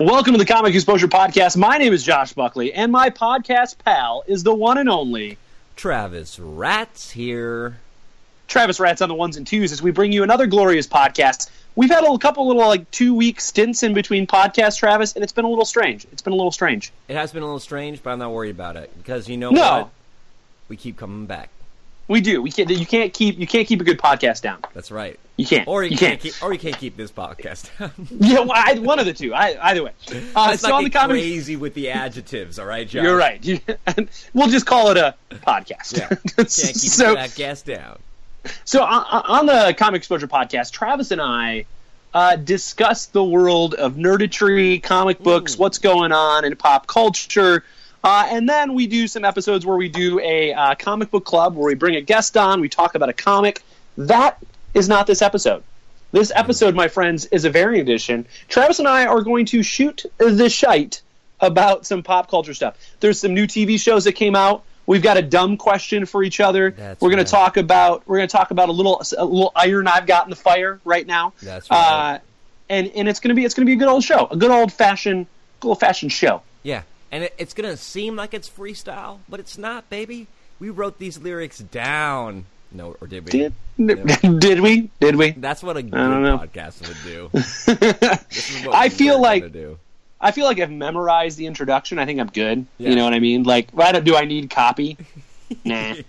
Welcome to the Comic Exposure Podcast. My name is Josh Buckley, and my podcast pal is the one and only Travis Rats here. Travis Rats on the ones and twos as we bring you another glorious podcast. We've had a couple little like two week stints in between podcasts, Travis, and it's been a little strange. It's been a little strange. It has been a little strange, but I'm not worried about it because you know No. what? We keep coming back. We do. We can't. You can't keep. You can't keep a good podcast down. That's right. You can't. Or you, you can't, can't. keep, or you can't keep this podcast. Down. yeah, well, I, one of the two. I, either way. Uh, Let's so not on the comic, crazy with the adjectives, all right, Josh? you're right. we'll just call it a podcast. Yeah. Can't keep so, that gas down. So on, on the Comic Exposure podcast, Travis and I uh, discuss the world of nerditry, comic books, what's going on in pop culture, uh, and then we do some episodes where we do a uh, comic book club where we bring a guest on, we talk about a comic. That is not this episode. This episode, my friends, is a variant edition. Travis and I are going to shoot the shite about some pop culture stuff. There's some new TV shows that came out. We've got a dumb question for each other. That's we're going right. to talk about we're going to talk about a little a little iron I've got in the fire right now. That's right. Uh, and and it's going to be it's going to be a good old show, a good old fashioned good old fashioned show. Yeah, and it, it's gonna seem like it's freestyle, but it's not, baby. We wrote these lyrics down. No, or did we? Did did we? Did we? That's what a good podcast would do. This is what I feel like- do. I feel like I've memorized the introduction. I think I'm good. Yeah. You know what I mean? Like, why do, do I need copy? nah, I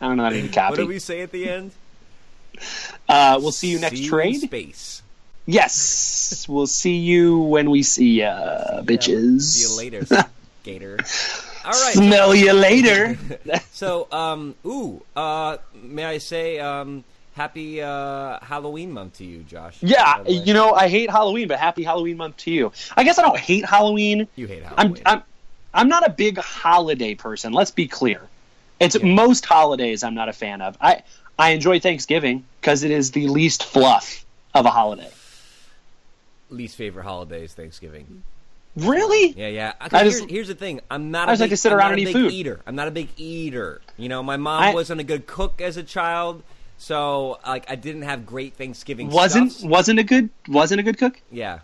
don't know. I need copy. What do we say at the end? uh, we'll see you next See trade. space. Yes, we'll see you when we see ya, bitches. See you later, Gator. All right. Smell you later. So, um, ooh, uh, may I say, um, happy uh, Halloween month to you, Josh? yeah, by the way. you know I hate Halloween, but happy Halloween month to you. I guess I don't hate Halloween. you hate I'm Halloween. I'm I'm not a big holiday person. Let's be clear. It's Yeah. most holidays I'm not a fan of. I I enjoy Thanksgiving because it is the least fluff of a holiday. Least favorite holiday is Thanksgiving. Really? Yeah, yeah. I just- here's, here's the thing. I'm not. I a just like to sit I'm around and eat food. Eater. I'm not a big eater. You know, my mom I- wasn't a good cook as a child, so like I didn't have great Thanksgiving. Wasn't stuffs. wasn't a good wasn't a good cook? Yeah.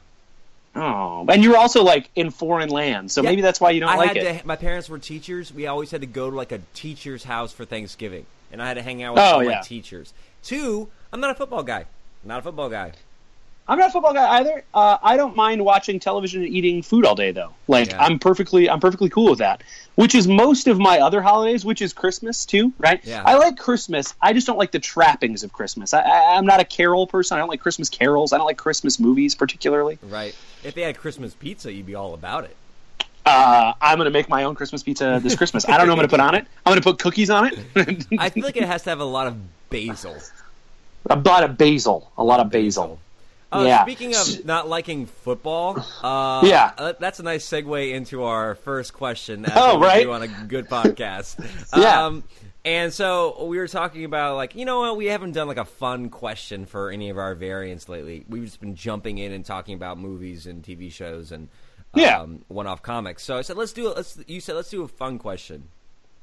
Oh, and you were also like in foreign land, so Yeah, maybe that's why you don't I like had it. To, my parents were teachers. We always had to go to like a teacher's house for Thanksgiving, and I had to hang out with Oh, all my yeah. teachers. Two, I'm not a football guy. Not a football guy. I'm not a football guy either. Uh, I don't mind watching television and eating food all day though. Like Yeah. I'm perfectly I'm perfectly cool with that. Which is most of my other holidays, which is Christmas too, right? Yeah. I like Christmas. I just don't like the trappings of Christmas. I, I, I'm not a carol person. I don't like Christmas carols. I don't like Christmas movies particularly. Right. If they had Christmas pizza, you'd be all about it. Uh, I'm gonna make my own Christmas pizza this Christmas. I don't know what I'm gonna put on it. I'm gonna put cookies on it. I feel like it has to have a lot of basil. a lot of basil. A lot of basil. Uh, Yeah. Speaking of not liking football, uh, Yeah. uh, that's a nice segue into our first question. Oh, right. on a good podcast. Yeah. Um, and so we were talking about like you know what we haven't done like a fun question for any of our variants lately. We've just been jumping in and talking about movies and TV shows and um, Yeah. one-off comics. So I said let's do it. Let's you said let's do a fun question.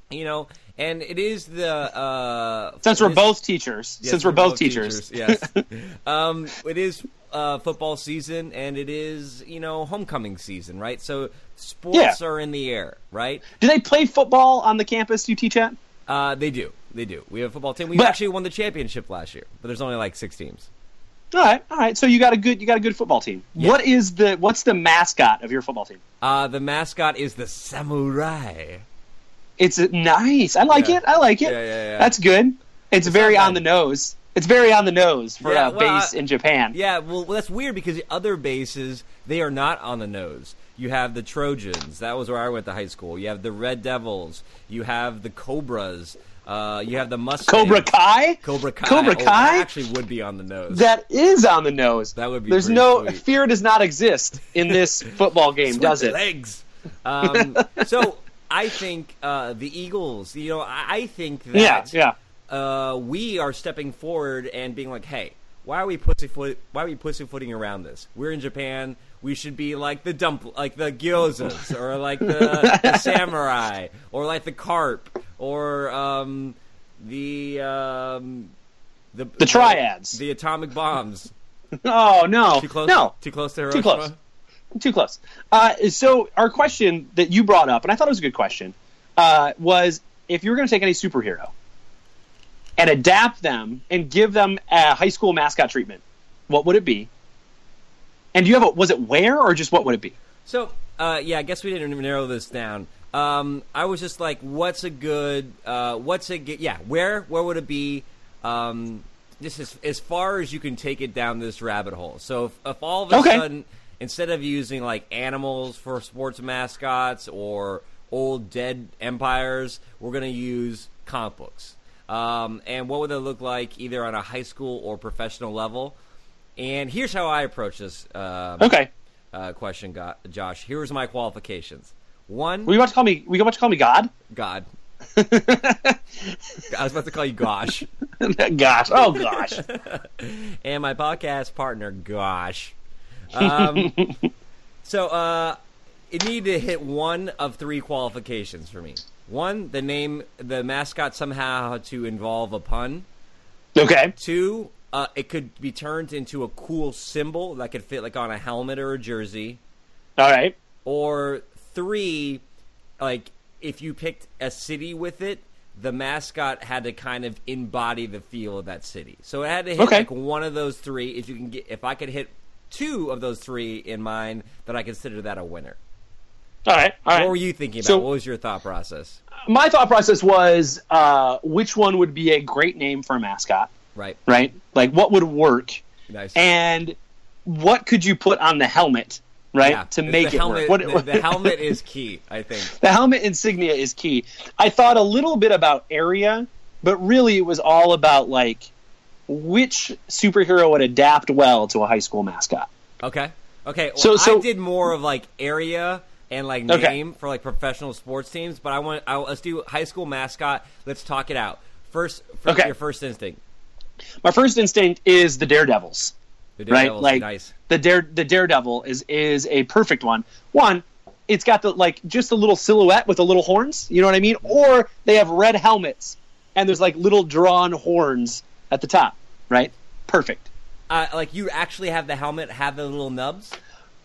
You know, and it is the uh, Since we're both teachers, Yes, since we're both teachers, yes. um, it is uh, football season, and it is you know homecoming season, right? So sports Yeah. are in the air, right? do they play football on the campus you teach at? Uh, they do, they do. We have a football team. We But- actually won the championship last year, but there's only like six teams. All right, all right. So you got a good you got a good football team. Yeah. What is the what's the mascot of your football team? Uh, the mascot is the samurai. It's nice. I like Yeah. it. I like it. Yeah, yeah, yeah. That's good. It's, very on the nose. It's very on the nose for Yeah, a well, base I- in Japan. Yeah, well, that's weird because the other bases they are not on the nose. You have the Trojans. That was where I went to high school. You have the Red Devils. You have the Cobras. Uh, you have the Mustangs. Cobra Kai. Cobra Kai. Cobra Oh, that Kai? actually would be on the nose. That is on the nose. That would be There's no sweet. fear does not exist in this football game, does it? Legs. Um, so I think uh, the Eagles. You know, I, I think that Yeah, yeah. Uh, we are stepping forward and being like, "Hey, why are we pussyfoot? Why are we pussyfooting around this? We're in Japan. We should be like the dump, like the gyozas, or like the, the samurai, or like the carp, or um, the um, the The triads. the atomic bombs. Oh no, Too close. no, too close to Too close. too close. Uh, so our question that you brought up, and I thought it was a good question, uh, was if you were going to take any superhero and adapt them and give them a high school mascot treatment, what would it be? And do you have a was it where or just what would it be? So, uh, yeah, I guess we didn't narrow this down. Um, I was just like, what's a good, uh, what's a good, yeah, where, where would it be? Um, this is as far as you can take it down this rabbit hole. So if, if all of a Okay. sudden, instead of using like animals for sports mascots or old dead empires, we're going to use comic books. Um, and what would they look like either on a high school or professional level? And here's how I approach this. Um, Okay. uh, question, Go- Josh. Here's my qualifications. One, Were you about to call me? Were you about to call me God? God. I was about to call you Gosh, gosh. Oh gosh. and my podcast partner, Gosh. Um, so, uh, it needed to hit one of three qualifications for me. One, the name, the mascot somehow had to involve a pun. Okay. Two, uh, it could be turned into a cool symbol that could fit like on a helmet or a jersey. All right. or three, like if you picked a city with it, the mascot had to kind of embody the feel of that city. So it had to hit Okay. like one of those three. If you can get, if I could hit two of those three in mind, then I consider that a winner. All right. All right. What were you thinking about? So- what was your thought process? My thought process was uh, which one would be a great name for a mascot, Right. right? Like what would work, Nice. and what could you put on the helmet, right, yeah, to the make it helmet, work? What, the, the helmet is key, I think. the helmet insignia is key. I thought a little bit about area, but really it was all about like which superhero would adapt well to a high school mascot. Okay. Okay. Well, So- so- I did more of like area and like Okay. name for like professional sports teams, but I want I, let's do high school mascot. Let's talk it out. First, first Okay. your first instinct. My first instinct is the Daredevils. The right? Like nice. the dare the Daredevil is is a perfect one. One, it's got the like just a little silhouette with the little horns. You know what I mean? Or they have red helmets and there's like little drawn horns at the top. Right? Perfect. Uh, like you actually have the helmet have the little nubs.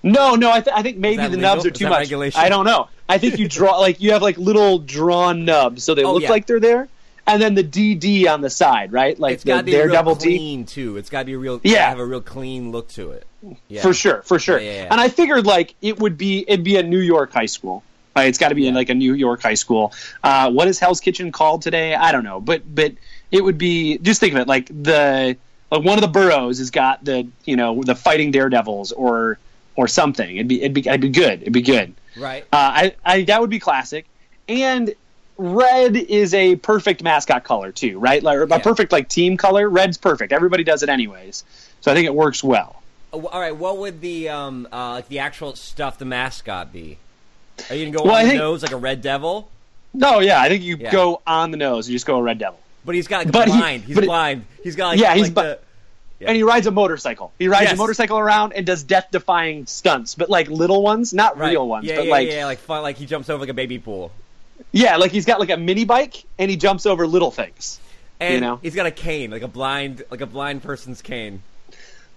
No, no, I, th- I think maybe the legal? nubs are Is too that much. regulation? I don't know. I think you draw like you have like little drawn nubs, so they Oh, look yeah. like they're there, and then the DD on the side, right? Like It's got the to be real Daredevil D. clean too. It's got to be real. Yeah. have a real clean look to it. Yeah. For sure, for sure. Yeah, yeah, yeah. And I figured like it would be it'd be a New York high school. Right? It's got to be in like a New York high school. Uh, what is Hell's Kitchen called today? I don't know, but but it would be just think of it like the like one of the boroughs has got the you know the fighting daredevils or or something. It'd be it'd be it'd be good. It'd be good. Right. Uh, I, I that would be classic. And red is a perfect mascot color too, right? Like a Yeah. perfect like team color. Red's perfect. Everybody does it anyways, so I think it works well. Oh, All right. What would the um uh, like the actual stuff the mascot be? Are you gonna go Well, on I the think- nose like a red devil? No, yeah, I think you Yeah. go on the nose. You just go a red devil, But he's got like But he- blind. he's but it- blind. he's got like Yeah, he's like the, Yeah. and he rides a motorcycle. He rides Yes. a motorcycle around and does death-defying stunts, but like little ones, not right. real ones, Yeah, but yeah, like yeah, like fun. Like he jumps over like a baby pool. yeah, like he's got like a mini bike and he jumps over little things. And You know? he's got a cane, like a blind, like a blind person's cane.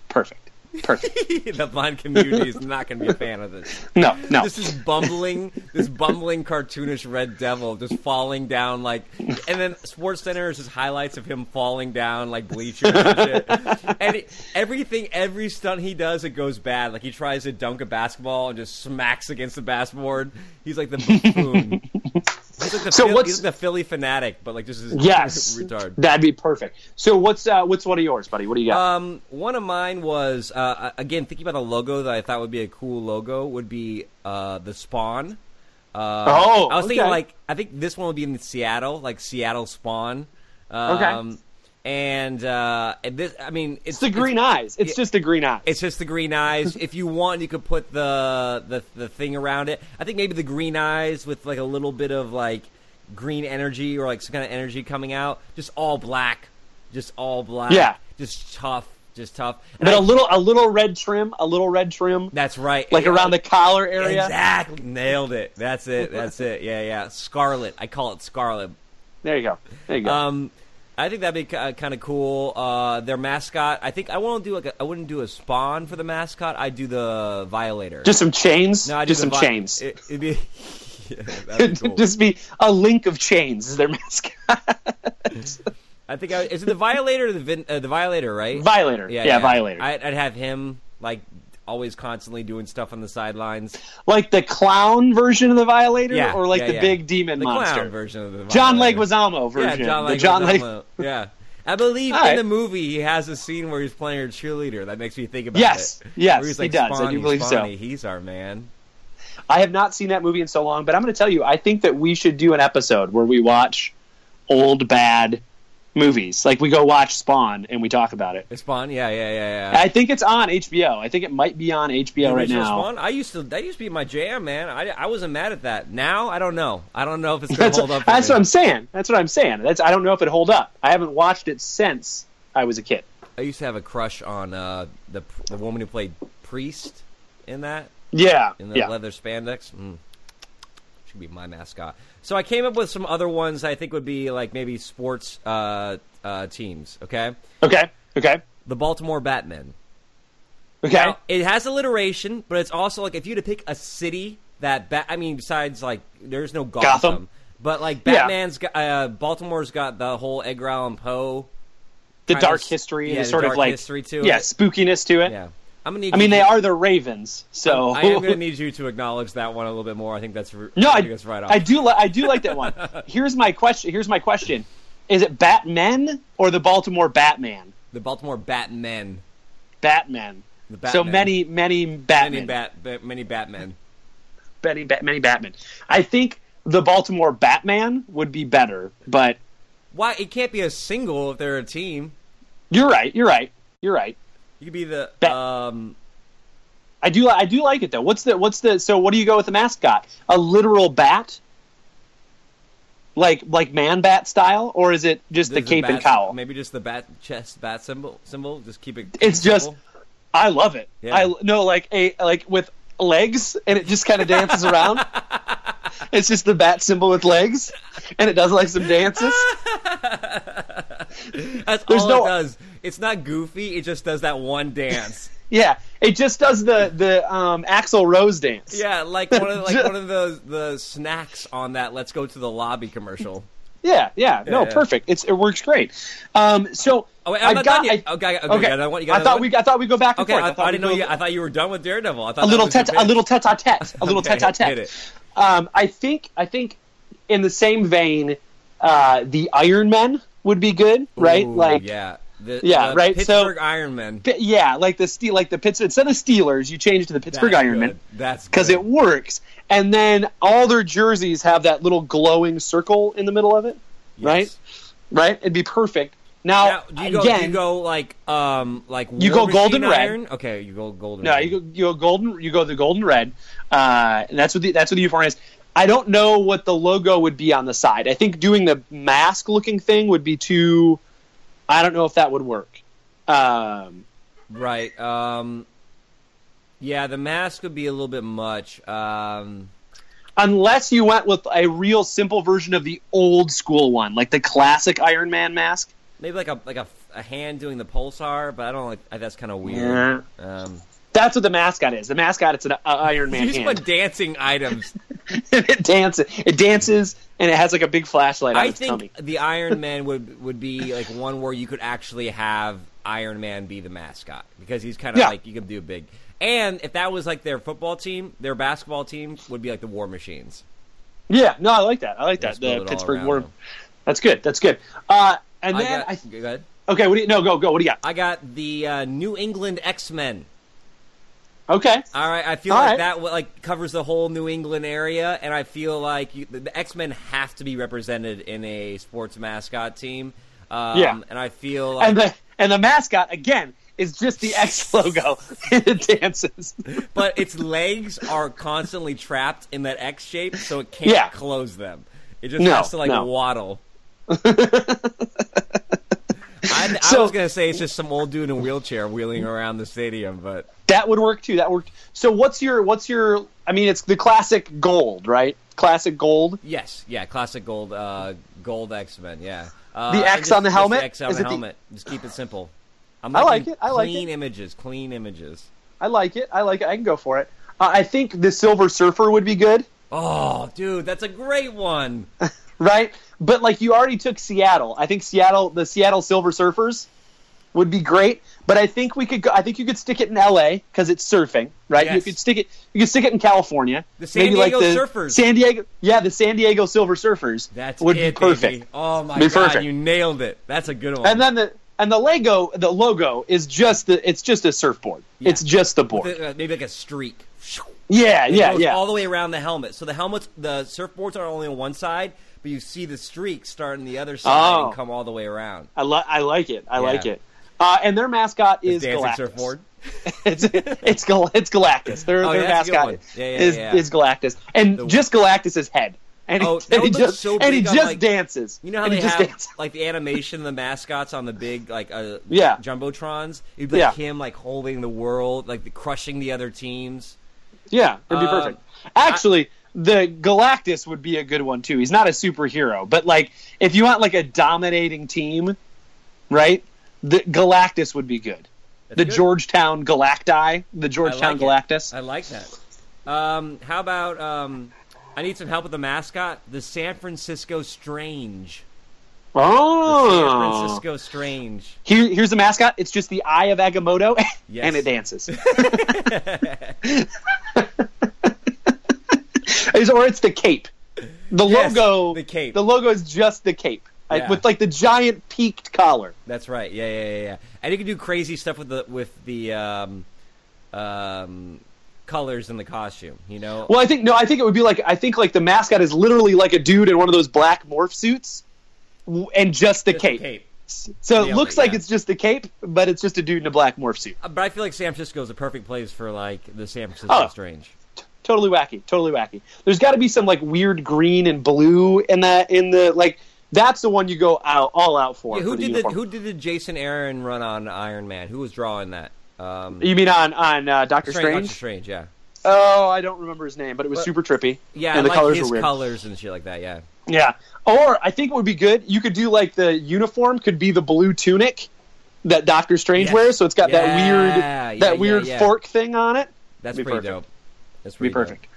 Perfect, perfect. the blind community is not going to be a fan of this. No, no. This is bumbling, this bumbling cartoonish Red Devil just falling down like, and then Sports Center is just highlights of him falling down like bleachers and shit. And it, everything, every stunt he does, it goes bad. Like he tries to dunk a basketball and just smacks against the basketboard. He's like the buffoon. He's like the, So Phil- what's- he's like the Phillie Phanatic, but like just Yes, retard. That'd be perfect. So what's uh, what's one of yours, buddy? What do you got? Um, one of mine was uh, again thinking about a logo that I thought would be a cool logo would be uh, the Spawn. Uh, Oh, I was thinking okay. like I think this one would be in Seattle, like Seattle Spawn. Um, and uh, and this, I mean, it's, It's the green eyes. It's just the green eyes. It's just the green eyes. if you want, you could put the, the the thing around it. I think maybe the green eyes with like a little bit of like green energy or like some kind of energy coming out. Just all black. Just all black. Yeah. Just tough. Just tough. And but I- a little a little red trim, a little red trim, That's right. like Yeah. around the collar area. Exactly. Nailed it. That's it. That's it. Yeah, yeah. Scarlet. I call it Scarlet. There you go. There you go. Um, I think that'd be uh, kind of cool. Uh, their mascot. I think I won't do like a, I wouldn't do a spawn for the mascot. I'd do the Violator. just some chains. no, I'd do just some Vi- chains. It, would be. yeah, be cool. just be a link of chains is their mascot. I think I, is it the Violator or the Vin, uh, the Violator, right? Violator. Yeah, yeah Violator. I'd, I'd have him like always constantly doing stuff on the sidelines. like the clown version of the Violator, Yeah, or like yeah, the yeah. big demon The monster. clown version of the Violator. John. Leguizamo Yeah, version. John the John Leguizamo. yeah. I believe All in the movie he has a scene where he's playing a cheerleader. That makes me think about Yes, it. yes, Where he's he like, does. I do believe so. He's our man. I have not seen that movie in so long, but I'm going to tell you, I think that we should do an episode where we watch old bad movies. Like we go watch Spawn and we talk about it. Spawn, yeah, yeah, yeah, yeah. I think it's on HBO. I think it might be on HBO right now. Spawn, I used to. That used to be my jam, man. I, I wasn't mad at that. Now I don't know. I don't know if it's gonna That's, hold what, up. that's me. what I'm saying. That's what I'm saying. That's I don't know if it hold up. I haven't watched it since I was a kid. I used to have a crush on uh, the the woman who played Priest in that Yeah, in the yeah. leather spandex. Mm. Should be my mascot. So I came up with some other ones I think would be like maybe sports uh, uh, teams. Okay, Okay, okay, the Baltimore Batmen. okay. Now, it has alliteration, but it's also like if you had to pick a city that bat. I mean, besides like there's no Gotham, Gotham. but like Yeah. Batman's got uh, Baltimore's got the whole Edgar Allan Poe. the kind of dark history yeah, the sort dark of like history to yeah, it. spookiness to it. Yeah, I'm gonna need. I mean, they to- are the Ravens, so I am gonna need you to acknowledge that one a little bit more. I think that's No, I I, think that's right off. I do. Li- I do like that one. Here's my question. Here's my question: Is it Batmen or the Baltimore Batman? the Baltimore Batmen. Batman. The So Batmen. many, many many Batmen. bat, many Batmen. many, Bat- many Batman. I think the Baltimore Batman would be better, but Why it can't be a single if they're a team? you're right. You're right. You're right. You could be the Bat- um. I do. I do like it though. What's the? What's the? So what do you go with the mascot? A literal bat, like like man bat style, or is it just the cape and cowl? Maybe just the bat chest bat symbol. Symbol. Just keep it. It's just- simple. I love it. Yeah. I no like a like with legs and it just kind of dances around. It's just the bat symbol with legs, and it does like some dances. That's There's all no- it does. It's not goofy. It just does that one dance. Yeah, it just does the the um, Axl Rose dance. yeah, like one of like one of the the snacks on that. Let's go to the lobby commercial. yeah, yeah. No, yeah. perfect. It's it works great. Um, so Oh wait, I'm I not got. done yet. I, okay, okay. okay. You got another one? You I thought one? we I thought we go back and Okay, forth. I, thought I didn't know you. I thought you were done with Daredevil. I thought a little tete a little tete a tete a little Okay, tete a tete. Um, I think I think in the same vein, uh, the Iron Men would be good, right? Ooh, like yeah, the, Yeah, the right, so- Pittsburgh Ironman. Yeah, like the steel, like the Pittsburgh instead of Steelers, you change it to the Pittsburgh That's Ironmen good. That's because it works. And then all their jerseys have that little glowing circle in the middle of it, Yes. right? Right? It'd be perfect. Now, Now, you go? again, you go like um like You go golden Machine red. Iron? Okay, you go golden. no, red. you go, you go golden, you go the golden red, uh, and that's what the, that's what the uniform is. I don't know what the logo would be on the side. I think doing the mask looking thing would be too. I don't know if that would work. Um, Right. Um, yeah, the mask would be a little bit much. Um, unless you went with a real simple version of the old school one, like the classic Iron Man mask. maybe like a like a, a hand doing the pulsar, but I don't like that's kind of weird. Um, That's what the mascot is. The mascot it's an uh, Iron Man you just hand. put dancing items. it dances. It dances, and it has like a big flashlight on I think tummy. the Iron Man would would be like one where you could actually have Iron Man be the mascot because he's kind of Yeah. like you could do a big. And if that was like their football team, their basketball team would be like the War Machines. Yeah, no, I like that. I like that. The Pittsburgh War. them. That's good. That's good. Uh, and I then got, I, go ahead. okay. What do you? No, go go. What do you got? I got the uh, New England X Men. Okay. All right, I feel All like right. that like covers the whole New England area, and I feel like you, the, X Men have to be represented in a sports mascot team. Um, Yeah. and I feel like and the and the mascot again is just the X logo. it dances. but its legs are constantly trapped in that X shape, so it can't Yeah. close them. It just No, has to like no. waddle. I, I So- was gonna say it's just some old dude in a wheelchair wheeling around the stadium, but That would work too. That worked. So what's your what's your? I mean, it's the classic gold, right? Classic gold. yes, yeah, classic gold, uh, gold X Men, yeah. Uh, The X just- on the helmet? X on Is the it the- helmet. Just keep it simple. I'm I like it, I like clean it. images, clean images. I like it. I like it. I can go for it. Uh, I think the Silver Surfer would be good, Oh, dude, that's a great one. right? But like you already took Seattle. I think Seattle, the Seattle Silver Surfers, would be great. But I think we could. go I think you could stick it in L.A. because it's surfing, right? You could stick it. You could stick it in California. The San Maybe like Diego the Surfers. San Diego, yeah, the San Diego Silver Surfers. That's would it, be perfect. baby. Oh my god, perfect. you nailed it. That's a good one. And then the and the Lego, the logo is just the. It's just a surfboard. Yeah. It's just the board. Maybe like a streak. yeah, It yeah, yeah. all the way around the helmet. So the helmets, the surfboards are only on one side, but you see the streak starting the other side Oh. and come all the way around. I, li- I like it. I Yeah. like it. Uh, and their mascot is Galactus. surfboard. it's it's Gal- it's Galactus. Their Oh, their yeah, that's a good mascot. Yeah, is is Galactus, and The- just Galactus's head. And Oh, he, and he just so and he on, just like- dances. You know how they have dances. like the animation of the mascots on the big like uh, Yeah. jumbotrons? It'd be like Yeah. him like holding the world, like the, crushing the other teams. Yeah, it'd be Um, perfect. Actually, the Galactus would be a good one too. He's not a superhero, but like if you want like a dominating team, right? The Galactus would be good. That's the good. Georgetown Galacti, the I Georgetown like it. Galactus. I like that. Um, how about um, I need some help with the mascot, the San Francisco Strange. The San Oh, Francisco Strange. Here, here's the mascot. It's just the eye of Agamotto, Yes. and it dances. Is- or it's the cape. The Yes, logo. the cape. The logo is just the cape Yeah. with like the giant peaked collar. That's right. Yeah, yeah, yeah, yeah. And you can do crazy stuff with the with the um, um, colors in the costume. You know. Well, I think no. I think it would be like I think like the mascot is literally like a dude in one of those black morph suits, and just the Just the cape. cape. So it looks it, like yeah. it's just the cape, but it's just a dude in a black morph suit. Uh, But I feel like San Francisco is a perfect place for like the San Francisco Oh. Strange. Totally wacky, totally wacky. There's got to be some like weird green and blue in that in the like. That's the one you go out all out for. Yeah, who for the did the who did the Jason Aaron run on Iron Man? Who was drawing that? Um, You mean on on uh, Doctor Strange. Doctor Strange. Yeah. Oh, I don't remember his name, but it was But- super trippy. Yeah, and the like colors his were weird. colors and shit like that. Yeah. Yeah. Or I think what would be good, you could do like the uniform could be the blue tunic that Doctor Strange Yes. wears, so it's got that weird yeah, that yeah, weird yeah. fork thing on it. That's pretty perfect. dope. That's Be pretty dope. perfect.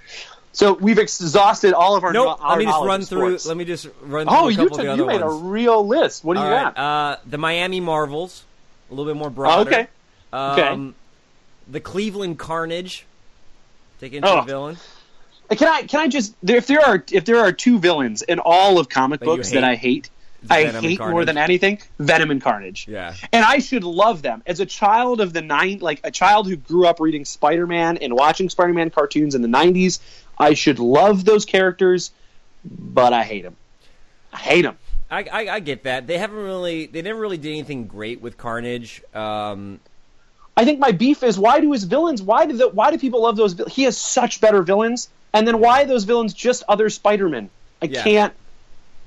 So we've exhausted all of our. Nope. our Let me just run through. Let me just run through oh, a you couple took, of the you made ones. a real list. What do All you right, got? uh, the Miami Marvels, a little bit more Oh, broad. okay. Um, The Cleveland Carnage. Take into Oh. a villain. Can I can I just if there are if there are two villains in all of comic That books hate? that I hate, I Venom hate more than anything Venom and Carnage. Yeah. and I should love them as a child of the nine, like a child who grew up reading Spider-Man and watching Spider-Man cartoons in the '90s. I should love those characters, but I hate them. I hate them. I, I, I get that. They haven't really. They never really did anything great with Carnage. Um, I think my beef is why do his villains? Why do the, why do people love those? He has such better villains, and then why are those villains just other Spider-Men? I Yeah. can't.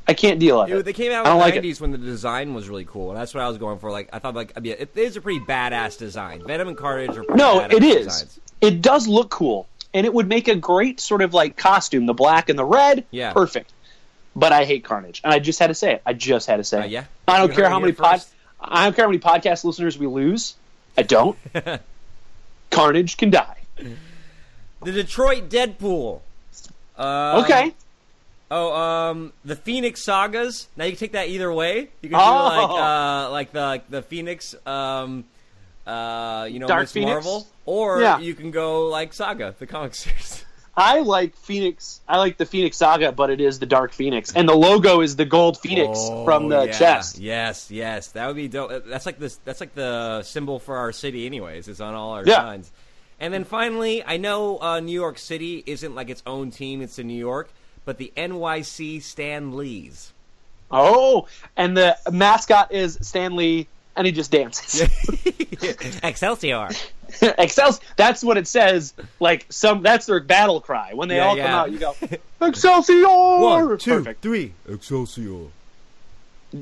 I can't deal with it. they came out in the like it. '90s when the design was really cool, and that's what I was going for. Like, I thought, like, I mean, it is a pretty badass design. Venom and Carnage are pretty No, it is. designs. It does look cool, and it would make a great sort of like costume, the black and the red. Yeah. perfect. But I hate Carnage, and I just had to say it. I just had to say Uh, it. yeah. I don't You care how many pod. I don't care how many podcast listeners we lose. I don't. Carnage can die. The Detroit Deadpool. Um, Okay. Oh, um, the Phoenix Sagas. Now you can take that either way. You can do Oh. like, uh, like the like the Phoenix, um, uh, you know, Dark Phoenix? Marvel, or Yeah. you can go like Saga, the comic series. I like Phoenix. I like the Phoenix Saga, but it is the Dark Phoenix, and the logo is the gold Phoenix from the Oh, yeah. chest. Yes, yes, that would be dope. That's like this. That's like the symbol for our city, anyways. It's on all our Yeah. signs. And then finally, I know uh, New York City isn't like its own team; it's in New York, but the NYC Stan Lees. Oh, and the mascot is Stanley, and he just dances. Excelsior. Excel. That's what it says. Like some. That's their battle cry when they Yeah, all yeah. come out. You go Excelsior. One, two, Perfect. three. Excelsior.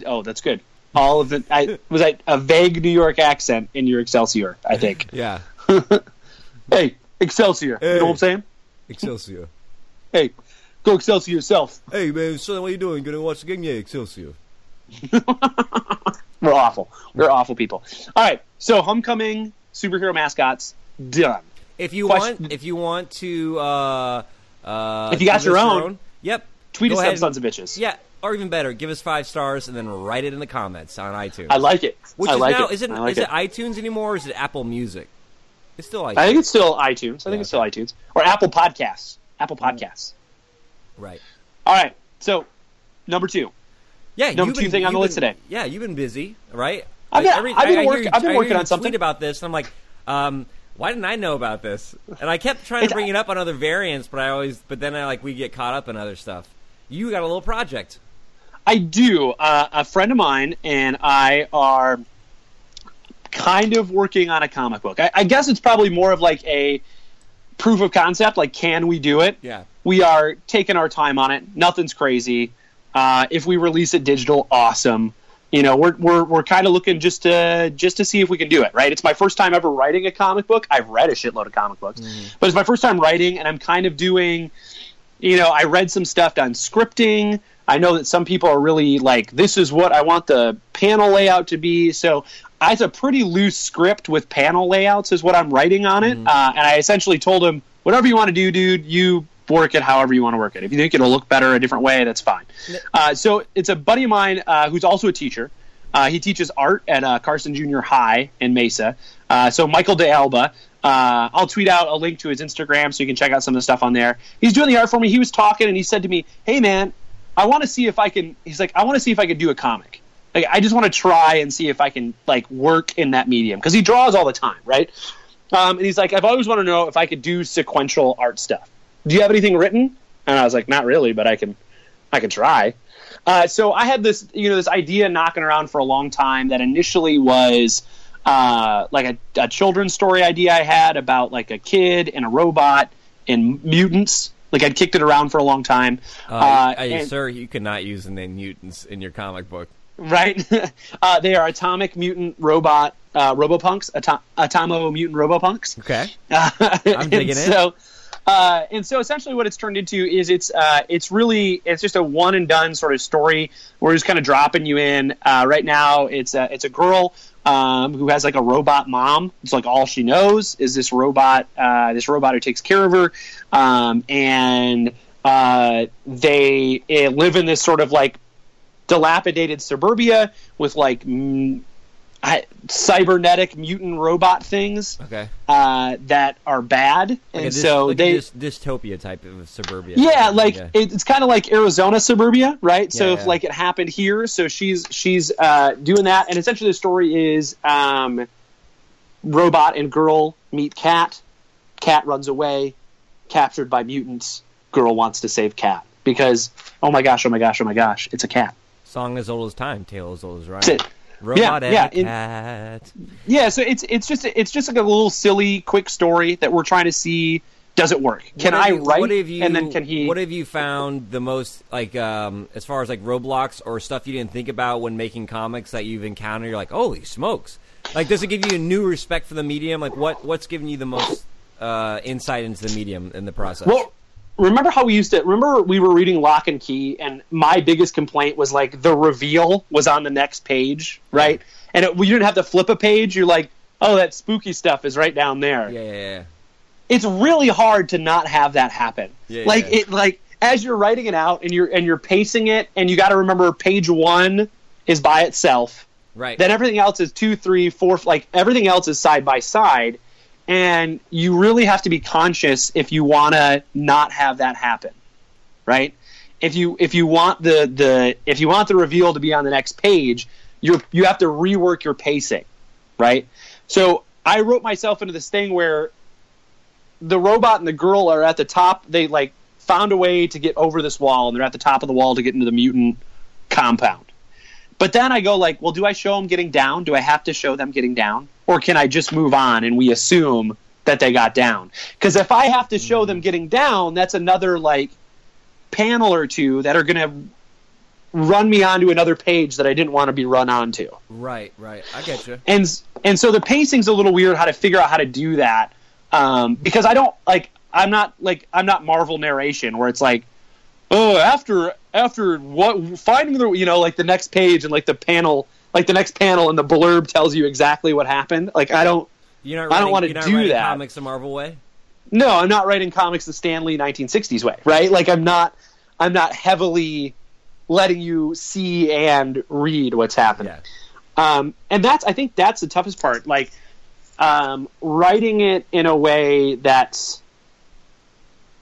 Oh, that's good. All of the. I was I a vague New York accent in your Excelsior. I think. Yeah. hey, Excelsior. You know what I'm saying? Excelsior. Hey, go Excelsior yourself. Hey man, son, what are you doing? Gonna watch the game? Yeah, Excelsior. We're awful. We're awful people. All right. So homecoming superhero mascots done. If you Question- want, if you want to, uh, uh, If you got your us own, yep. Tweet Go us ahead up, sons of bitches. Yeah, or even better, give us five stars and then write it in the comments on iTunes. I like it. Which I is like now it. is it I like is it iTunes anymore or is it Apple Music? It's still iTunes. I think it's still iTunes. I think Yeah, it's still iTunes or Apple Podcasts. Apple Podcasts. Right. All right. So number two. Yeah, Number you've two been- thing on the list been- today. Yeah, you've been busy, right? I've been- I- every- I've been I- I work- you- I've been working on something. About this, and I'm like, um, why didn't I know about this? And I kept trying to bring it up on other variants, but I always, but then I like we get caught up in other stuff. You got a little project. I do. Uh, a friend of mine and I are kind of working on a comic book. I, I guess it's probably more of like a proof of concept. Like, can we do it? Yeah. We are taking our time on it. Nothing's crazy. Uh, if we release it digital, awesome. You know, we're we're, we're kind of looking just to just to see if we can do it. Right? It's my first time ever writing a comic book. I've read a shitload of comic books, but it's my first time writing, and I'm kind of doing. You know, I read some stuff on scripting. I know that some people are really like, this is what I want the panel layout to be. So I it's a pretty loose script with panel layouts, is what I'm writing on it. Uh, and I essentially told him, whatever you want to do, dude, you work it however you want to work it. If you think it'll look better a different way, that's fine. Uh, so it's a buddy of mine uh, who's also a teacher. Uh, he teaches art at uh, Carson Junior High in Mesa. Uh, so Michael De Alba. Uh, I'll tweet out a link to his Instagram so you can check out some of the stuff on there. He's doing the art for me. He was talking and he said to me, "Hey man, I want to see if I can." He's like, "I want to see if I can do a comic. Like, I just want to try and see if I can like work in that medium because he draws all the time, right?" Um, and he's like, "I've always wanted to know if I could do sequential art stuff. Do you have anything written?" And I was like, "Not really, but I can, I can try." Uh, so I had this, you know, this idea knocking around for a long time that initially was uh, like a, a children's story idea I had about like a kid and a robot and mutants. Like I'd kicked it around for a long time. Uh, Uh, and- sir, you cannot use the name mutants in your comic book. right? uh, they are atomic mutant robot uh, robopunks, atom- atomo mutant robopunks. Okay. I'm digging it. So, uh, and so essentially, what it's turned into is it's uh, it's really it's just a one and done sort of story. We're just kind of dropping you in. Uh, right now, it's a it's a girl um, who has like a robot mom. It's like all she knows is this robot. Uh, this robot who takes care of her, um, and uh, they uh, live in this sort of like dilapidated suburbia with like mm, I- cybernetic mutant robot things Okay. uh, that are bad, Like and so like they. dys- dystopia type of suburbia. yeah, like Yeah. it, it's kind of like Arizona suburbia, right? so Yeah, if yeah. like it happened here, so she's she's uh, doing that, and essentially the story is um, robot and girl meet cat, cat runs away, captured by mutants. Girl wants to save cat because oh my gosh, oh my gosh, oh my gosh, it's a cat. Song as old as time, tale as old as rhyme. Robot Yeah, yeah, it-. Yeah, so it's it's just it's just like a little silly, quick story that we're trying to see does it work? Can What I you- write what have you, and then can he? What have you found the most like um, as far as like roadblocks or stuff you didn't think about when making comics that you've encountered? You're like, holy smokes! Like, does it give you a new respect for the medium? Like, what what's giving you the most uh, insight into the medium in the process? Well, remember how we used to? Remember we were reading Locke and Key, and my biggest complaint was like the reveal was on the next page, right? And it, you didn't have to flip a page. You're like, oh, that spooky stuff is right down there. yeah, yeah, yeah. It's really hard to not have that happen. Yeah, like yeah. it, like as you're writing it out and you're and you're pacing it, and you got to remember page one is by itself. Right. Then everything else is two, three, four. Like everything else is side by side, and you really have to be conscious if you want to not have that happen, right? If you if you want the the if you want the reveal to be on the next page, you you have to rework your pacing, right? So I wrote myself into this thing where the robot and the girl are at the top. They like found a way to get over this wall, and they're at the top of the wall to get into the mutant compound. But then I go like, well, do I show them getting down? Do I have to show them getting down, or can I just move on and we assume that they got down? Because if I have to show them getting down, that's another like panel or two that are going to run me onto another page that I didn't want to be run onto. Right, right. I get you. And and so the pacing's a little weird how to figure out how to do that um, because I don't like I'm not like I'm not Marvel narration where it's like oh after after what finding the you know like the next page and like the panel like the next panel and the blurb tells you exactly what happened like I don't You're not I don't wanna do writing that. Comics the Marvel way. no I'm not writing comics the Stan Lee 1960s way right like I'm not I'm not heavily letting you see and read what's happening Yeah. um, and that's I think that's the toughest part. Like um, writing it in a way that's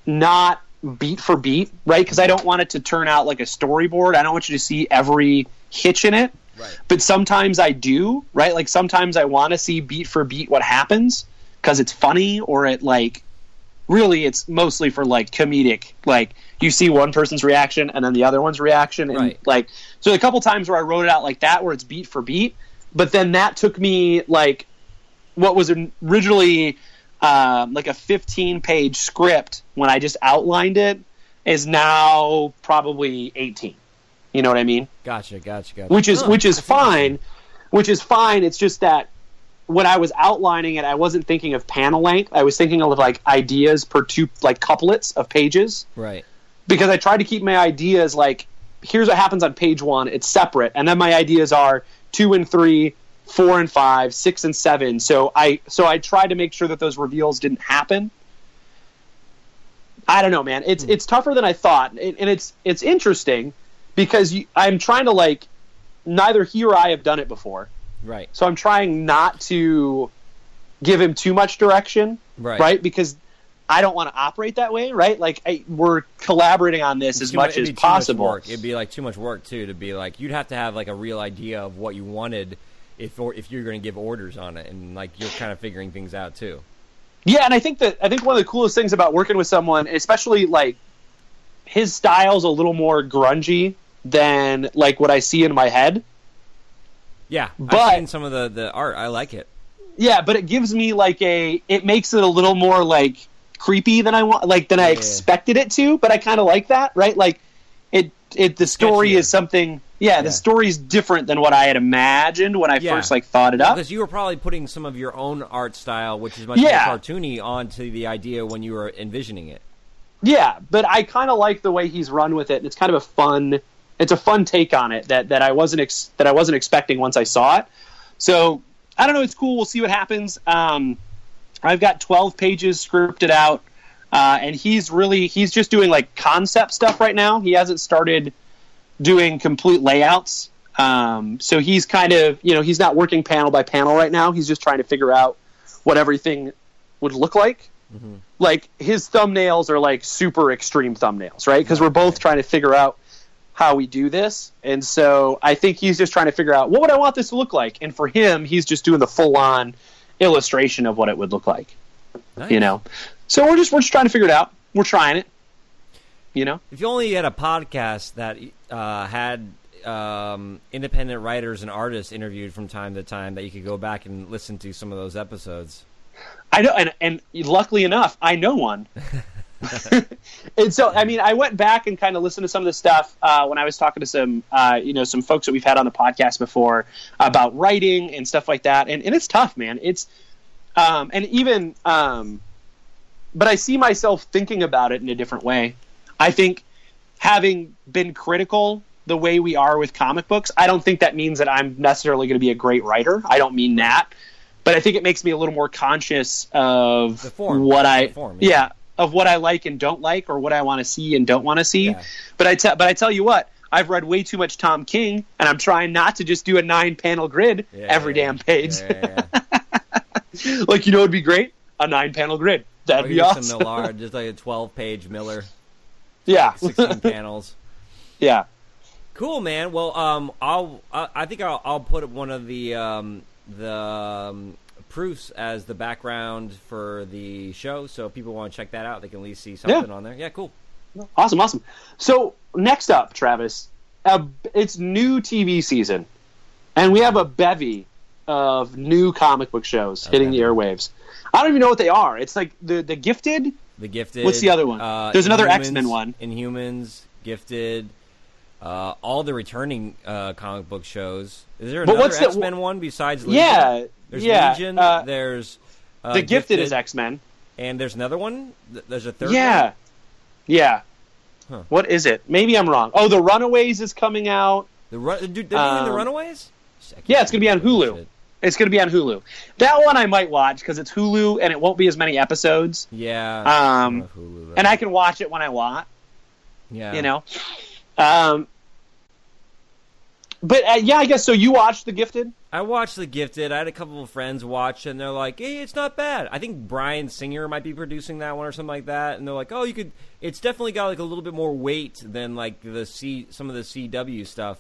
not beat for beat, right? Because I don't want it to turn out like a storyboard. I don't want you to see every hitch in it. Right. But sometimes I do, right? Like sometimes I want to see beat for beat what happens because it's funny or it like really it's mostly for like comedic like you see one person's reaction and then the other one's reaction and Right. like so a couple times where I wrote it out like that where it's beat for beat but then that took me like what was originally um, like a 15 page script when I just outlined it is now probably 18 you know what I mean? Gotcha, gotcha, gotcha. which is Huh, which is fine. Which is fine. It's just that when i was outlining it i wasn't thinking of panel length. I was thinking of like ideas per two like couplets of pages. Right. because i tried to keep my ideas like here's what happens on page one. It's separate. And then my ideas are two and three four and five six and seven. So i so i tried to make sure that those reveals didn't happen. I don't know man. It's hmm. it's tougher than i thought. And and it's it's interesting because you, i'm trying to like neither he or i have done it before Right. so i'm trying not to give him too much direction Right. right because i don't want to operate that way right like I, we're collaborating on this as much it'd as possible work. It'd be like too much work too to be like you'd have to have like a real idea of what you wanted if or if you're going to give orders on it and like you're kind of figuring things out too. Yeah, and I think that I think one of the coolest things about working with someone, especially like his style's a little more grungy than like what I see in my head. Yeah, But- I've seen some of the the art. I like it. Yeah, but it gives me like a it makes it a little more like creepy than I want like than I Yeah. expected it to, but I kind of like that, right? Like it it the story sketchier. is something yeah, Yeah. the story's different than what I had imagined when I Yeah. first like thought it up. Because you were probably putting some of your own art style, which is much Yeah. more cartoony, onto the idea when you were envisioning it. Yeah, but I kind of like the way he's run with it. It's kind of a fun. It's a fun take on it that, that I wasn't ex- that I wasn't expecting once I saw it. So I don't know. It's cool. We'll see what happens. Um, I've got 12 pages scripted out, uh, and he's really he's just doing like concept stuff right now. He hasn't started doing complete layouts. Um, so he's kind of you know he's not working panel by panel right now. He's just trying to figure out what everything would look like like his thumbnails are like super extreme thumbnails, right? Because we're both trying to figure out how we do this, and so I think he's just trying to figure out what would I want this to look like, and for him, he's just doing the full on illustration of what it would look like, Nice. you know. So we're just we're just trying to figure it out. We're trying it, you know. If you only had a podcast that uh, had um, independent writers and artists interviewed from time to time, that you could go back and listen to some of those episodes. I know, and, and luckily enough, I know one. and so, I mean, I went back and kind of listened to some of the stuff uh, when I was talking to some, uh, you know, some folks that we've had on the podcast before about writing and stuff like that. And, and it's tough, man. It's, um, and even, um, but I see myself thinking about it in a different way. I think having been critical the way we are with comic books, I don't think that means that I'm necessarily going to be a great writer. I don't mean that. But I think it makes me a little more conscious of The form. what I form, yeah. yeah. Of what I like and don't like or what I want to see and don't want to see. Yeah. But I tell but I tell you what, I've read way too much Tom King and I'm trying not to just do a nine panel grid Yeah, every yeah, damn page. Like you know it'd be great? A nine panel grid. That'd Or be awesome. some Millard, just like a twelve-page Miller, yeah. sixteen panels. yeah. Cool, man. Well, um, I'll I, I think I'll, I'll put one of the um, the um, proofs as the background for the show, so if people want to check that out, they can at least see something on there. Yeah, cool. Awesome, awesome. So next up, Travis, a it's new TV season, and we have a bevy of new comic book shows hitting the airwaves. I don't even know what they are. It's like the the Gifted. The Gifted. What's the other one? Uh, There's another X-Men one. Inhumans, Gifted, uh, all the returning uh, comic book shows. Is there another X Men one besides Legion? Yeah, There's yeah. Legion. uh, there's uh, the Gifted, is X Men. and there's another one. There's a third. Yeah, one? yeah. Huh. What is it? Maybe I'm wrong. Oh, the Runaways is coming out. The run. Dude, they're doing the Um, Runaways. Yeah, it's gonna be on Hulu. shit. It's going to be on Hulu. That one I might watch because it's Hulu and it won't be as many episodes, Yeah. Um, Hulu, and I can watch it when I want. yeah. You know. Um. But uh, yeah, I guess so. You watched The Gifted? I watched The Gifted. I had a couple of friends watch, and they're like, "Hey, it's not bad." I think Bryan Singer might be producing that one or something like that, and they're like, "Oh, you could." It's definitely got like a little bit more weight than like the C, some of the CW stuff.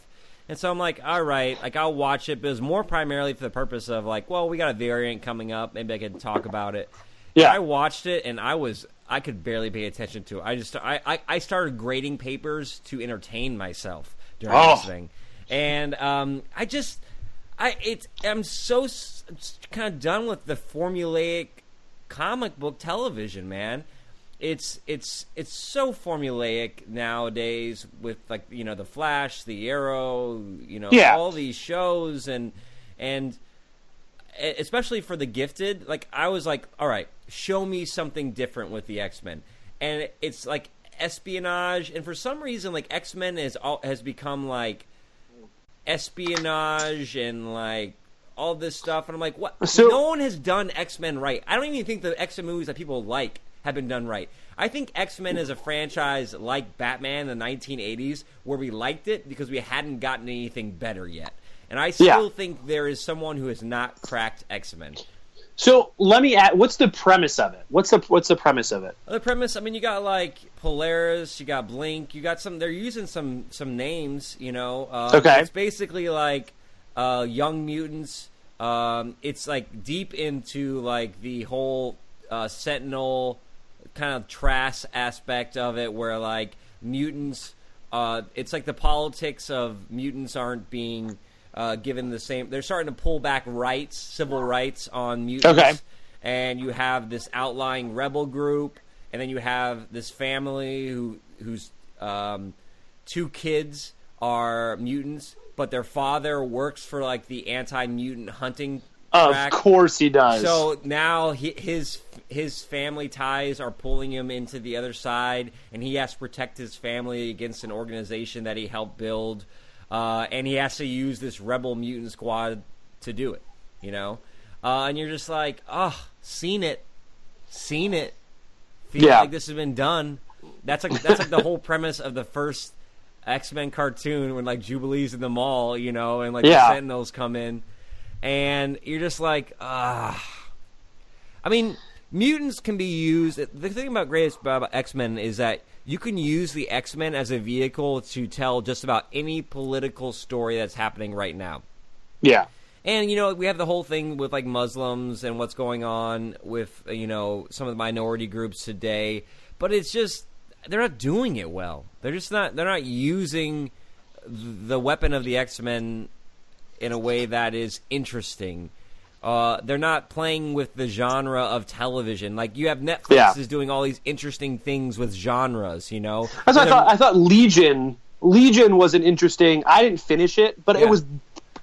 And so I'm like, all right, like I'll watch it, but it was more primarily for the purpose of like, well, we got a variant coming up, maybe I could talk about it. Yeah. I watched it and I was I could barely pay attention to it. I just I, I, I started grading papers to entertain myself during Oh. this thing, and um, I just I it's I'm so s- kind of done with the formulaic comic book television, man. It's it's it's so formulaic nowadays with like you know the Flash, the Arrow, you know Yeah. all these shows and and especially for the gifted like i was like all right show me something different with the x-men and it's like espionage and for some reason like x-men has all has become like espionage and like all this stuff and i'm like what? So- no one has done x-men right. I don't even think the x-men movies that people like have been done right. I think x-men is a franchise like batman in the 1980s where we liked it because we hadn't gotten anything better yet. And i still Yeah. think there is someone who has not cracked x-men So let me add. What's the premise of it? What's the What's the premise of it? The premise, I mean, you got like Polaris, you got Blink, you got some. They're using some some names, you know. Uh, Okay. It's basically like uh, Young Mutants. Um, it's like deep into like the whole uh, Sentinel kind of trash aspect of it, where like mutants. Uh, it's like the politics of mutants aren't being uh, given the same. They're starting to pull back rights, civil rights on mutants Okay. and you have this outlying rebel group, and then you have this family who whose um, two kids are mutants, but their father works for like the anti-mutant hunting Of course he does. So now he, his his family ties are pulling him into the other side, and he has to protect his family against an organization that he helped build, uh, and he has to use this rebel mutant squad to do it. You know, uh, and you're just like, oh, seen it, seen it. Feel Yeah. like this has been done. That's like that's like the whole premise of the first X Men cartoon when like Jubilee's in the mall, you know, and like Yeah. the Sentinels come in, and you're just like, ah. I mean, mutants can be used. The thing about greatest about X Men is that you can use the X Men as a vehicle to tell just about any political story that's happening right now. yeah, And you know, we have the whole thing with like Muslims and what's going on with you know some of the minority groups today. But it's just they're not doing it well. They're just not. They're not using the weapon of the X Men in a way that is interesting. Uh, they're not playing with the genre of television. Like you have Netflix Yeah. is doing all these interesting things with genres. You know, that's what I thought. I thought Legion Legion was an interesting. I didn't finish it, but Yeah. it was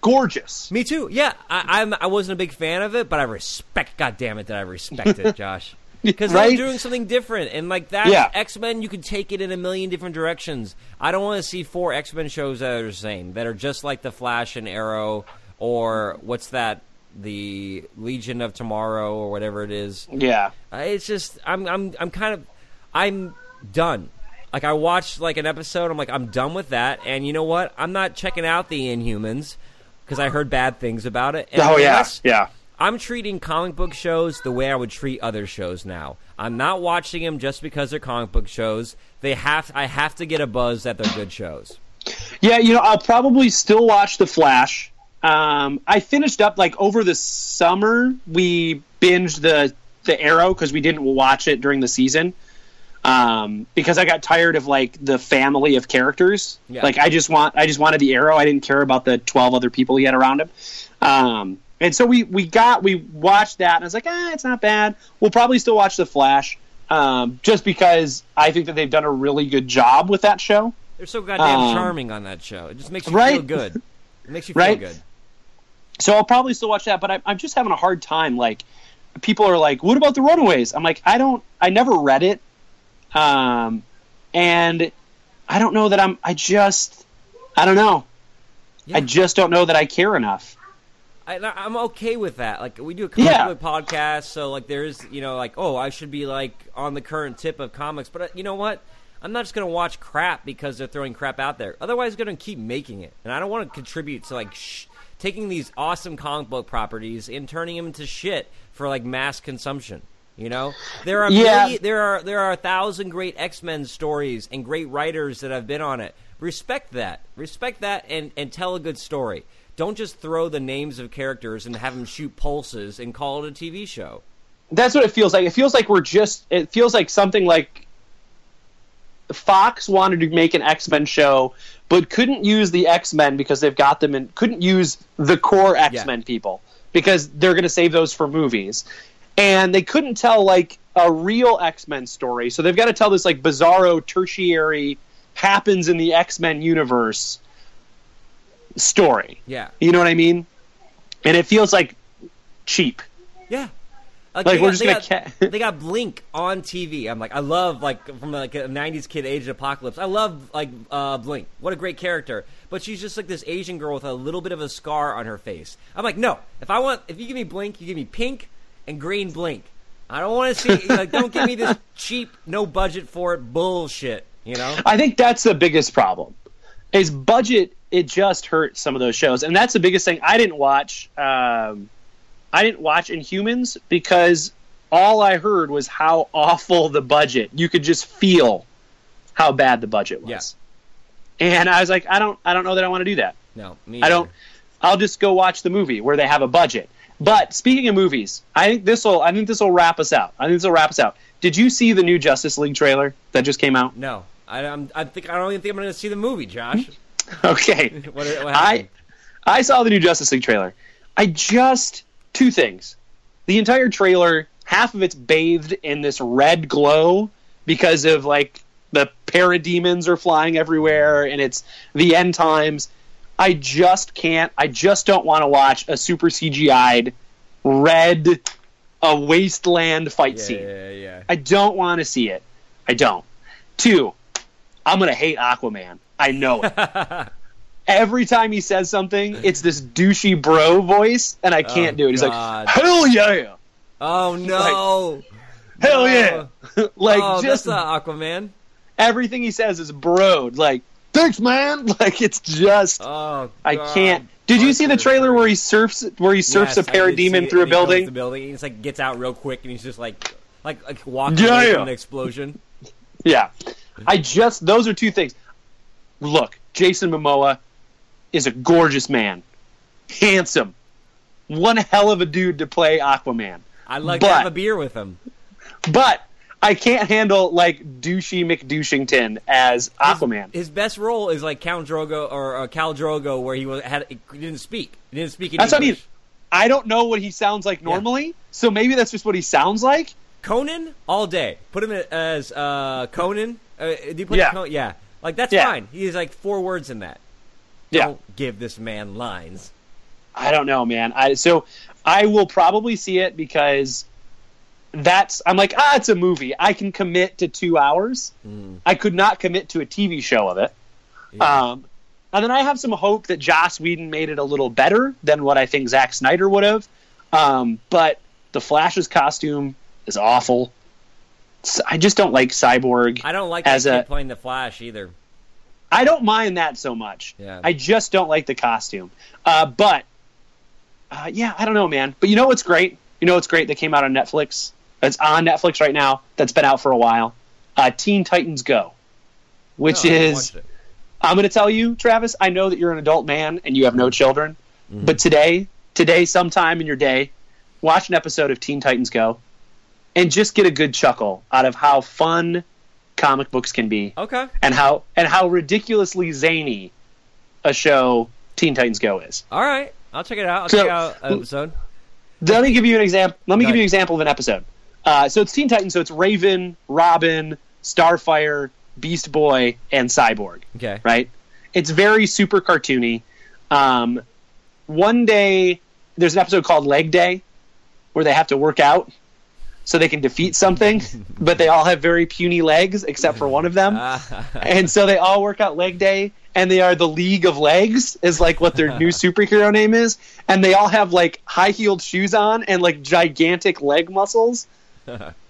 gorgeous. Me too. Yeah, I, I'm. I wasn't a big fan of it, but I respect. God damn it, that I respect it, Josh. Because Right? they're doing something different, and like that Yeah. X Men, you can take it in a million different directions. I don't want to see four X Men shows that are the same, that are just like the Flash and Arrow, or what's that, the Legion of Tomorrow, or whatever it is. Yeah, Uh, it's just I'm I'm I'm kind of I'm done. Like I watched like an episode, I'm like I'm done with that. And you know what? I'm not checking out the Inhumans because I heard bad things about it. And oh yeah, yeah. I'm treating comic book shows the way I would treat other shows now. I'm not watching them just because they're comic book shows. They have I have to get a buzz that they're good shows. Yeah, you know, I'll probably still watch The Flash. Um, I finished up like over the summer. We binged the the Arrow because we didn't watch it during the season. um, because I got tired of like the family of characters. Yeah. Like I just want I just wanted the Arrow. I didn't care about the twelve other people he had around him. Um, and so we we got we watched that, and I was like, ah, it's not bad. We'll probably still watch the Flash, um, just because I think that they've done a really good job with that show. They're so goddamn Um, charming on that show. It just makes you right? feel good. It makes you feel Right? good. So I'll probably still watch that, but I, I'm just having a hard time. Like, people are like, "What about the Runaways?" I'm like, I don't. I never read it, um, and I don't know that I'm. I just, I don't know. Yeah. I just don't know that I care enough. I, I'm okay with that. Like we do a comic Yeah. book podcast, so like there's you know like oh I should be like on the current tip of comics, but uh, you know what? I'm not just gonna watch crap because they're throwing crap out there. Otherwise, I'm gonna keep making it, and I don't want to contribute to like sh- taking these awesome comic book properties and turning them into shit for like mass consumption. You know, there are Yeah. million- there are there are a thousand great X Men stories and great writers that have been on it. Respect that, respect that, and and tell a good story. Don't just throw the names of characters and have them shoot pulses and call it a TV show. That's what it feels like. It feels like we're just. It feels like something like Fox wanted to make an X Men show, but couldn't use the X Men because they've got them and couldn't use the core X Men people because they're going to save those for movies, and they couldn't tell like a real X Men story, so they've got to tell this like bizarro tertiary happens in the X Men universe story. Yeah, You know what I mean? And it feels like cheap. yeah. Like, they we're got- just gonna got, ca- they got Blink on TV. I'm like, I love like from like a '90s kid, Age of Apocalypse. I love like uh, Blink. What a great character. But she's just like this Asian girl with a little bit of a scar on her face. I'm like, no. If I want, if you give me Blink, you give me pink and green Blink. I don't want to see. like, don't give me this cheap, no budget for it bullshit. You know? I think that's the biggest problem. Is budget? It just hurt some of those shows, and that's the biggest thing. I didn't watch. Um, I didn't watch Inhumans because all I heard was how awful the budget. You could just feel how bad the budget was. And I was like, I don't, I don't know that I want to do that. No, me. I don't. I'll just go watch the movie where they have a budget. But speaking of movies, I think this will. I think this will wrap us out. I think this will wrap us out. Did you see the new Justice League trailer that just came out? No, I, I'm, I think I don't even think I'm going to see the movie, Josh. Okay. what, what I? I saw the new Justice League trailer. I just two things. The entire trailer, half of it's bathed in this red glow because of like the parademons are flying everywhere and it's the end times. I just can't. I just don't want to watch a super CGI'd red a wasteland fight yeah, scene. yeah, yeah. I don't want to see it. I don't. Two, I'm gonna hate Aquaman. I know it. Every time he says something, it's this douchey bro voice, and I can't Oh, do it. He's God. like, "Hell yeah, Oh no! hell No. yeah!" like oh, just not Aquaman. everything he says is broed. Like, thanks, man. Like it's just Oh, I can't. Did you see the trailer where he surfs where he surfs Yes, a parademon through a building? The building. He's like gets out real quick, and he's just like, like, like walking Yeah, away yeah. from an explosion. Yeah. I just those are two things. Look, Jason Momoa is a gorgeous man. Handsome. One hell of a dude to play Aquaman. I'd like But- to have a beer with him. But I can't handle like douchey McDouchington as Aquaman. His best role is like Count Drogo or uh, Khal Drogo, where he was had he didn't speak. He didn't speak in That's what I mean. I don't know what he sounds like normally, so maybe that's just what he sounds like. Conan all day. Put him as uh, Conan. Uh, do you put Yeah. Con- yeah. Like that's Yeah. fine. He's like four words in that. Yeah. Don't give this man lines. I don't know, man. I so I will probably see it because that's I'm like, ah, it's a movie. I can commit to two hours. I could not commit to a TV show of it. Yeah. Um, and then I have some hope that Joss Whedon made it a little better than what I think Zack Snyder would have. Um, but the Flash's costume is awful. I just don't like Cyborg. I don't like as a- playing the Flash either. I don't mind that so much. Yeah. I just don't like the costume. Uh, but uh, yeah, I don't know, man. But you know what's great? You know what's great that came out on Netflix? That's on Netflix right now. That's been out for a while. Uh, Teen Titans Go, which No, is. I'm going to tell you, Travis. I know that you're an adult man and you have Mm-hmm. no children, but today, today, sometime in your day, watch an episode of Teen Titans Go, and just get a good chuckle out of how fun comic books can be, Okay. and how and how ridiculously zany a show Teen Titans Go is. All right. I'll check it out. I'll So- check out an episode. Let me give you an example. Let me Go give you an example of an episode. Uh, so it's Teen Titans. So it's Raven, Robin, Starfire, Beast Boy, and Cyborg. Okay. Right? It's very super cartoony. Um, one day there's an episode called Leg Day where they have to work out so they can defeat something, but they all have very puny legs except for one of them. And so they all work out leg day and they are the league of legs is like what their new superhero name is and they all have like high heeled shoes on and like gigantic leg muscles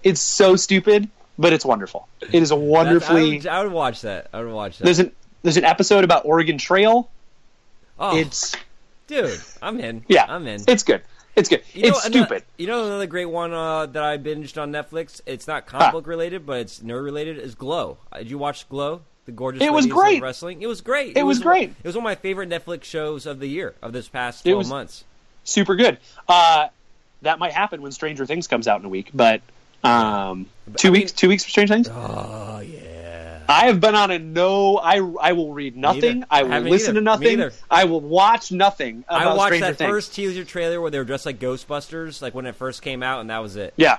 it's so stupid but it's wonderful it is a that's- I wonderfully would, I would watch that. I would watch that. there's an there's an episode about oregon trail oh, it's dude, I'm in. yeah I'm in. it's good it's good You know, it's another- stupid you know another great one uh, that I binged on Netflix. It's not comic Huh. book related, but it's nerd related. Is Glow? Uh, Did you watch Glow? The gorgeous. It was great. Wrestling. It was great. It was one- great. It was one of my favorite Netflix shows of the year of this past It twelve was- months. super good uh that might happen when stranger things comes out in a week but um two I mean- weeks two weeks for stranger things Oh yeah. I have been on a no. I I will read nothing. I will Haven't listen either. to nothing. I will watch nothing about I watched Stranger that Things. first teaser trailer where they were dressed like Ghostbusters, like when it first came out, and that was it. Yeah,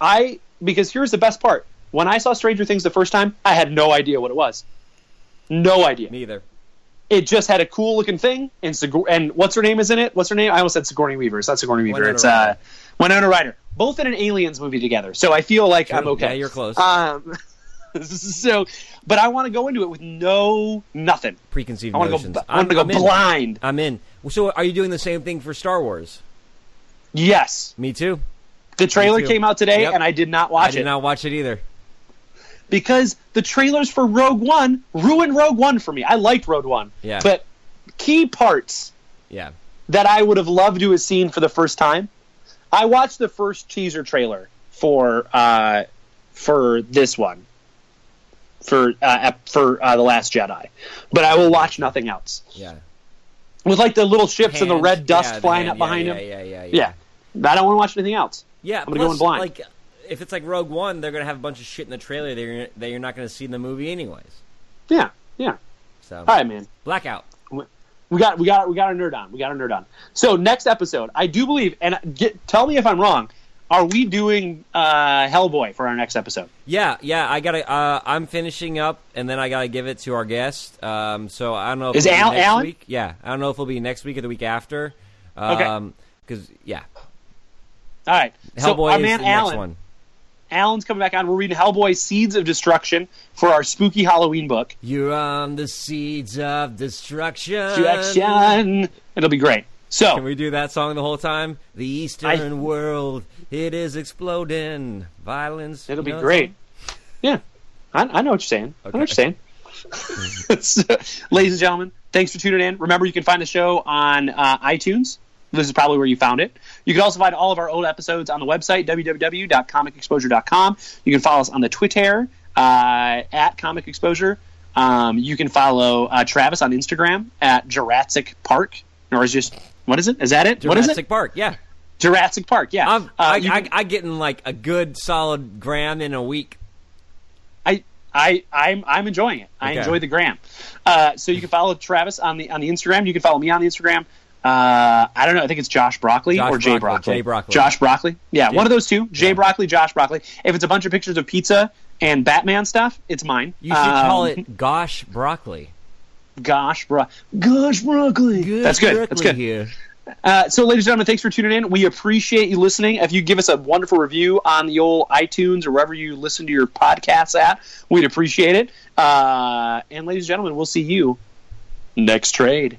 I because here's the best part. When I saw Stranger Things the first time, I had no idea what it was. No idea. Neither. It just had a cool looking thing, and Sigour- and what's her name is in it? What's her name? I almost said Sigourney Weaver. It's not Sigourney Weaver. Winona it's uh, Ryder. Winona Ryder. Both in an Aliens movie together. So I feel like I'm okay. Yeah, you're close. Um, so, but I want to go into it with no nothing. Preconceived I want to notions. go. I want to go I'm in. blind. I'm in. So, are you doing the same thing for Star Wars? Yes. Me too. The trailer came out today, Yep. and I did not watch it. I did it not watch it either. because the trailers for Rogue One ruined Rogue One for me. I liked Rogue One, Yeah. but key parts Yeah. that I would have loved to have seen for the first time. I watched the first teaser trailer for uh, for this one for uh, for uh, the Last Jedi, but I will watch nothing else. Yeah. With like the little ships and the red dust yeah, flying hand- up behind yeah, him. Yeah, yeah, yeah. Yeah, I don't want to watch anything else. Yeah, I'm gonna go in blind. Like, if it's like Rogue One, they're gonna have a bunch of shit in the trailer that you're, that you're not gonna see in the movie anyways. Yeah, yeah. So All right, man. blackout. We got we got we got our nerd on. We got our nerd on. So next episode, I do believe, and get, tell me if I'm wrong. Are we doing uh, Hellboy for our next episode? Yeah, yeah. I gotta. Uh, I'm finishing up, and then I gotta give it to our guest. Um, so I don't know. If Is it'll be Al- next Alan? Week. Yeah, I don't know if it'll be next week or the week after. Okay. Um, Because yeah, All right. so Hellboy our is man Alan, next one. Alan's coming back on. We're reading Hellboy: Seeds of Destruction for our spooky Halloween book. You're on the seeds of destruction. Destruction. It'll be great. So Can we do that song the whole time? The Eastern world, it is exploding. Violence. it'll be know great. Yeah, I, I know what you're saying. I know what you're saying. So, ladies and gentlemen, thanks for tuning in. Remember, you can find the show on uh, iTunes. This is probably where you found it. You can also find all of our old episodes on the website, www.comicexposure.com. You can follow us on the Twitter uh, at Comic Exposure. Um, you can follow uh, Travis on Instagram at Jurassic Park. Or is just, what is it? Is that it? what is Jurassic it? Park. Yeah. Jurassic Park, yeah. I'm, Uh, I, you I, I getting like a good solid gram in a week. I I I'm I'm enjoying it. I Okay. enjoy the gram. Uh, so you can follow Travis on the on the Instagram. You can follow me on the Instagram. Uh, I don't know. I think it's Josh Broccoli Josh or Jay Broccoli, Broccoli. Jay Broccoli. Josh Broccoli. Yeah, Yeah. one of those two. Jay Yeah. Broccoli, Josh Broccoli. If it's a bunch of pictures of pizza and Batman stuff, it's mine. You should call Um, it Gosh Broccoli. Gosh, bro. Gosh, Broccoli. That's good. That's good. Here. Uh, so, ladies and gentlemen, thanks for tuning in. We appreciate you listening. If you give us a wonderful review on the old iTunes or wherever you listen to your podcasts at, we'd appreciate it. Uh, and, ladies and gentlemen, we'll see you next trade.